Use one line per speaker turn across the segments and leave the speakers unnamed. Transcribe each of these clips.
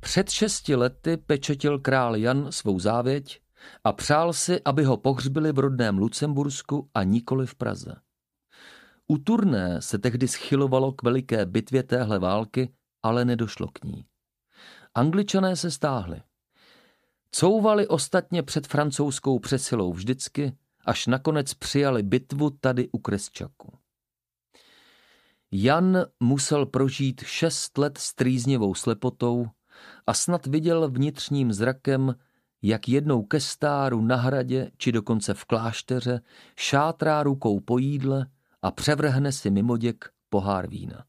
Před šesti lety pečetil král Jan svou závěť a přál si, aby ho pohřbili v rodném Lucembursku a nikoli v Praze. U Turné se tehdy schylovalo k veliké bitvě téhle války, ale nedošlo k ní. Angličané se stáhli. Couvali ostatně před francouzskou přesilou vždycky, až nakonec přijali bitvu tady u Kresčaku. Jan musel prožít šest let s trýznivou slepotou a snad viděl vnitřním zrakem, jak jednou ke stáru na hradě či dokonce v klášteře šátrá rukou po jídle a převrhne si mimoděk pohár vína.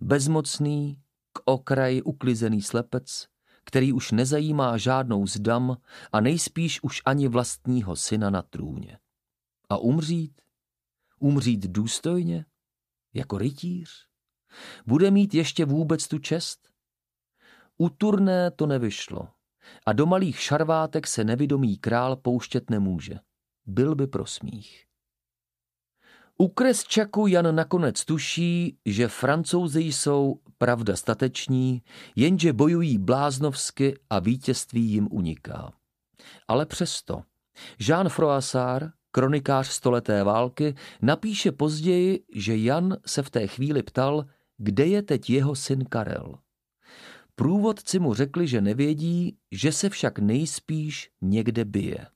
Bezmocný, k okraji uklizený slepec, který už nezajímá žádnou zdam a nejspíš už ani vlastního syna na trůně. A umřít? Umřít důstojně? Jako rytíř? Bude mít ještě vůbec tu čest? U turné to nevyšlo a do malých šarvátek se nevidomý král pouštět nemůže. Byl by pro smích. U Kresčaku Jan nakonec tuší, že francouzi jsou pravda stateční, jenže bojují bláznovsky a vítězství jim uniká. Ale přesto Jean Froissart, kronikář stoleté války, napíše později, že Jan se v té chvíli ptal, kde je teď jeho syn Karel. Průvodci mu řekli, že nevědí, že se však nejspíš někde bije.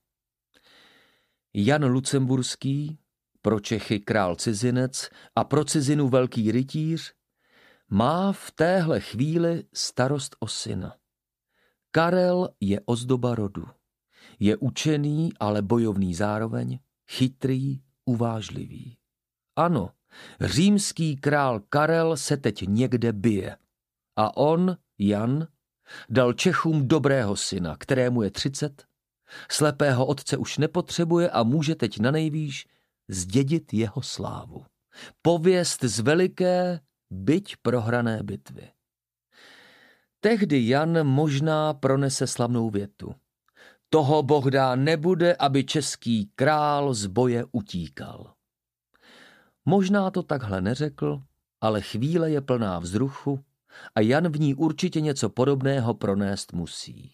Jan Lucemburský, pro Čechy král cizinec a pro cizinu velký rytíř, má v téhle chvíli starost o syna. Karel je ozdoba rodu. Je učený, ale bojovný zároveň, chytrý, uvážlivý. Ano, římský král Karel se teď někde bije. A on, Jan, dal Čechům dobrého syna, kterému je třicet, slepého otce už nepotřebuje a může teď na nejvýš zdědit jeho slávu. Pověst z veliké, byť prohrané bitvy. Tehdy Jan možná pronese slavnou větu. Toho bohdá nebude, aby český král z boje utíkal. Možná to takhle neřekl, ale chvíle je plná vzruchu a Jan v ní určitě něco podobného pronést musí.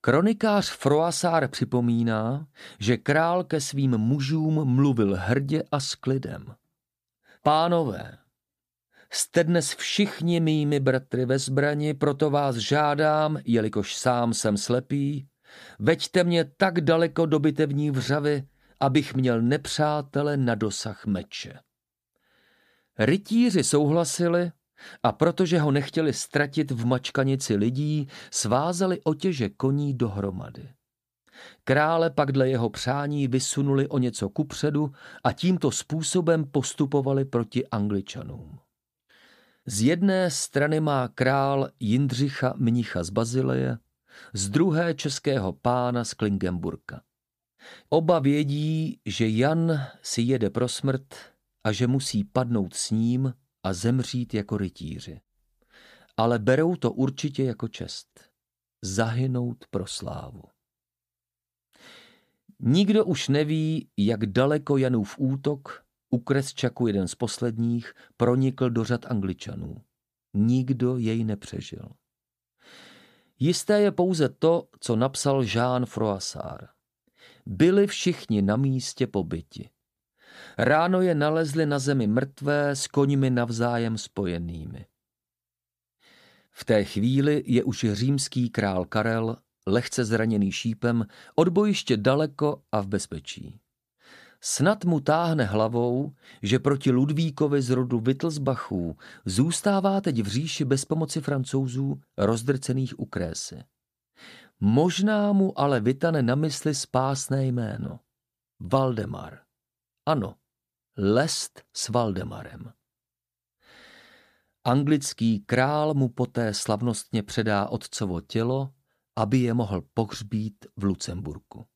Kronikář Froissart připomíná, že král ke svým mužům mluvil hrdě a s klidem. Pánové, jste dnes všichni mými bratry ve zbrani, proto vás žádám, jelikož sám jsem slepý, veďte mě tak daleko do bitevní vřavy, abych měl nepřátele na dosah meče. Rytíři souhlasili a protože ho nechtěli ztratit v mačkanici lidí, svázali otěže koní dohromady. Krále pak dle jeho přání vysunuli o něco kupředu a tímto způsobem postupovali proti Angličanům. Z jedné strany má král Jindřicha mnicha z Bazileje, z druhé českého pána z Klingenburka. Oba vědí, že Jan si jede pro smrt a že musí padnout s ním a zemřít jako rytíři. Ale berou to určitě jako čest. Zahynout pro slávu. Nikdo už neví, jak daleko Janův útok, u Kresčaku jeden z posledních, pronikl do řad Angličanů. Nikdo jej nepřežil. Jisté je pouze to, co napsal Jean Froissart. Byli všichni na místě pobyti. Ráno je nalezli na zemi mrtvé s koňmi navzájem spojenými. V té chvíli je už římský král Karel, lehce zraněný šípem, od bojiště daleko a v bezpečí. Snad mu táhne hlavou, že proti Ludvíkovi z rodu Wittelsbachů zůstává teď v říši bez pomoci francouzů rozdrcených u krésy. Možná mu ale vytane na mysli spásné jméno. Valdemar. Ano, lest s Valdemarem. Anglický král mu poté slavnostně předá otcovo tělo, aby je mohl pohřbít v Lucemburku.